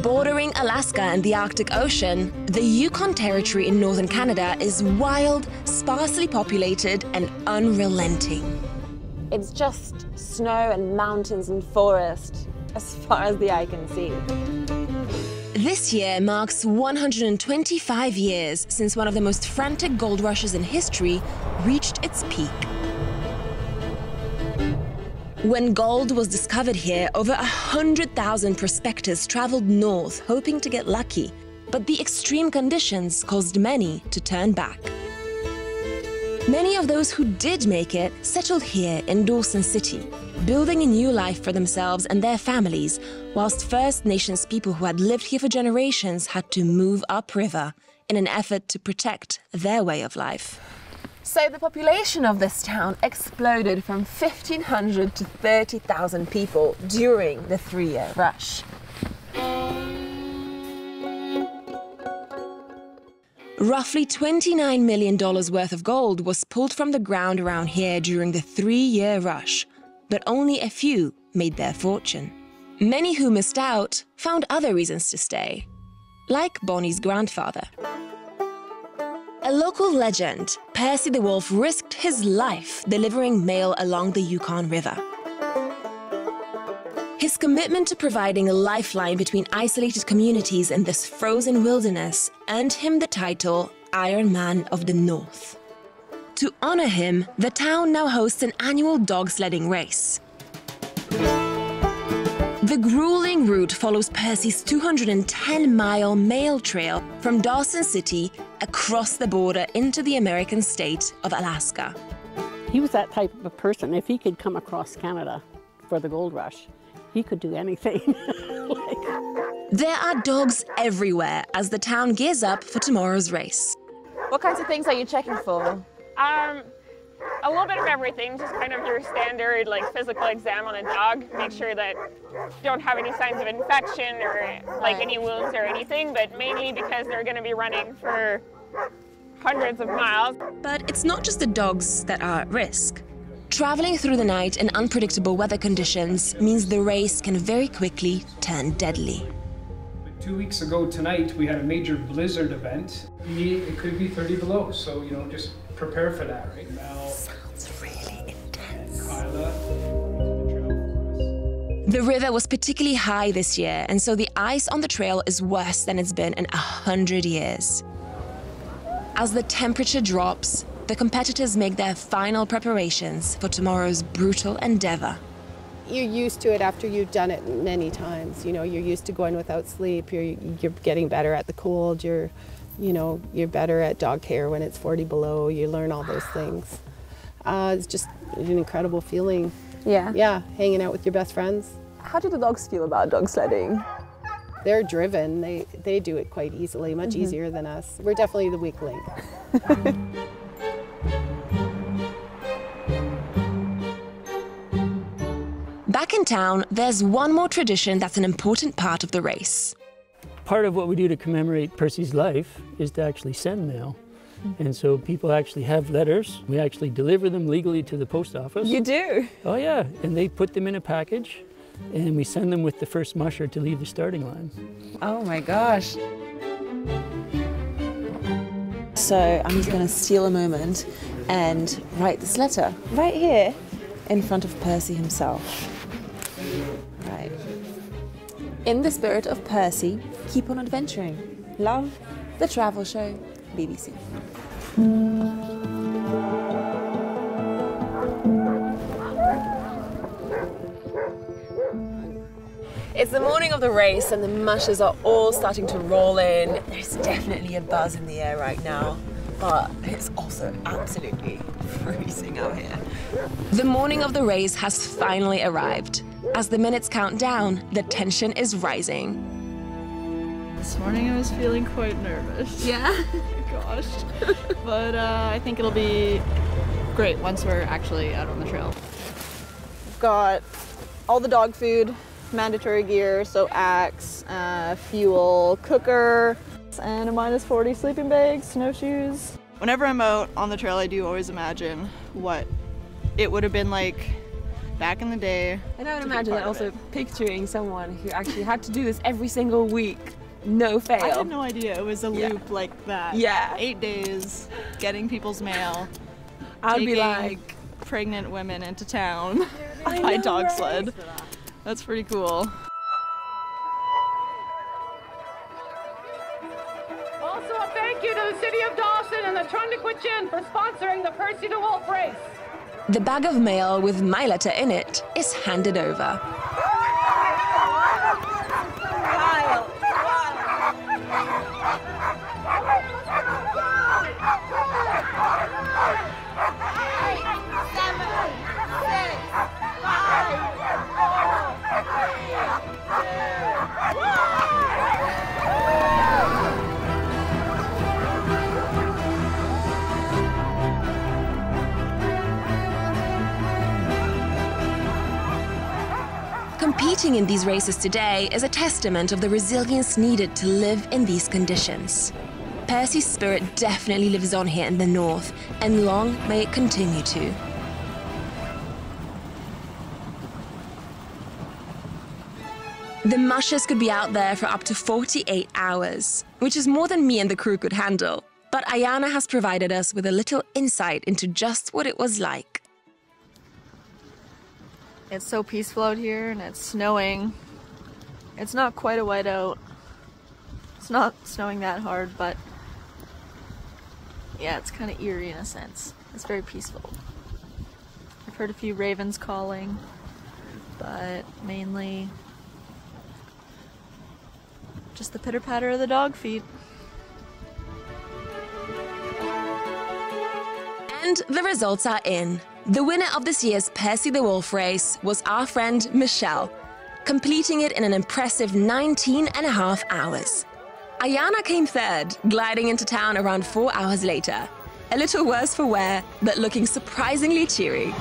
Bordering Alaska and the Arctic Ocean, the Yukon Territory in northern Canada is wild, sparsely populated, and unrelenting. It's just snow and mountains and forest as far as the eye can see. This year marks 125 years since one of the most frantic gold rushes in history reached its peak. When gold was discovered here, over 100,000 prospectors traveled north hoping to get lucky, but the extreme conditions caused many to turn back. Many of those who did make it settled here in Dawson City, building a new life for themselves and their families, whilst First Nations people who had lived here for generations had to move upriver in an effort to protect their way of life. So the population of this town exploded from 1,500 to 30,000 people during the three-year rush. Roughly $29 million worth of gold was pulled from the ground around here during the three-year rush, but only a few made their fortune. Many who missed out found other reasons to stay, like Bonnie's grandfather. A local legend, Percy DeWolfe risked his life delivering mail along the Yukon River. His commitment to providing a lifeline between isolated communities in this frozen wilderness earned him the title Iron Man of the North. To honor him, the town now hosts an annual dog sledding race. The grueling route follows Percy's 210 mile mail trail from Dawson City across the border into the American state of Alaska. He was that type of a person. If he could come across Canada for the gold rush, he could do anything. like... There are dogs everywhere as the town gears up for tomorrow's race. What kinds of things are you checking for? Um, a little bit of everything, just kind of your standard like physical exam on a dog. Make sure that you don't have any signs of infection or like any wounds or anything, but mainly because they're going to be running for hundreds of miles. But it's not just the dogs that are at risk. Traveling through the night in unpredictable weather conditions means the race can very quickly turn deadly. Two weeks ago tonight, we had a major blizzard event. It could be 30 below, so you know, just prepare for that right now. Sounds really intense. Kyla. The river was particularly high this year, and so the ice on the trail is worse than it's been in a hundred years. As the temperature drops, the competitors make their final preparations for tomorrow's brutal endeavor. You're used to it after you've done it many times. You know, you're used to going without sleep. You're you're getting better at the cold. You're, you know, you're better at dog care when it's 40 below. You learn all those things. Uh, it's just an incredible feeling. Yeah. Yeah, hanging out with your best friends. How do the dogs feel about dog sledding? They're driven. They they do it quite easily, much mm-hmm. easier than us. We're definitely the weak link. Back in town, there's one more tradition that's an important part of the race. Part of what we do to commemorate Percy's life is to actually send mail. Mm-hmm. And so people actually have letters. We actually deliver them legally to the post office. You do? Oh, yeah. And they put them in a package and we send them with the first musher to leave the starting line. Oh my gosh. So I'm just going to steal a moment and write this letter right here in front of Percy himself. In the spirit of Percy, keep on adventuring. Love, The Travel Show, BBC. It's the morning of the race and the mushers are all starting to roll in. There's definitely a buzz in the air right now, but it's also absolutely freezing out here. The morning of the race has finally arrived. As the minutes count down, the tension is rising. This morning I was feeling quite nervous. Yeah? Gosh. but uh, I think it'll be great once we're actually out on the trail. We've got all the dog food, mandatory gear, so axe, uh, fuel, cooker, and a minus 40 sleeping bag, snowshoes. Whenever I'm out on the trail, I do always imagine what it would have been like back in the day. And I would imagine that also picturing someone who actually had to do this every single week, no fail. I had no idea it was a Yeah. loop like that. Yeah. Eight days, getting people's mail. I would be taking like, pregnant women into town I by know, dog right? sled. That's pretty cool. The bag of mail with my letter in it is handed over. Competing in these races today is a testament of the resilience needed to live in these conditions. Percy's spirit definitely lives on here in the north, and long may it continue to. The mushers could be out there for up to 48 hours, which is more than me and the crew could handle. But Ayana has provided us with a little insight into just what it was like. It's so peaceful out here and it's snowing. It's not quite a whiteout. It's not snowing that hard, but yeah, it's kind of eerie in a sense. It's very peaceful. I've heard a few ravens calling, but mainly just the pitter patter of the dog feet. And the results are in. The winner of this year's Percy DeWolfe race was our friend Michelle, completing it in an impressive 19 and a half hours. Ayana came third, gliding into town around four hours later. A little worse for wear, but looking surprisingly cheery.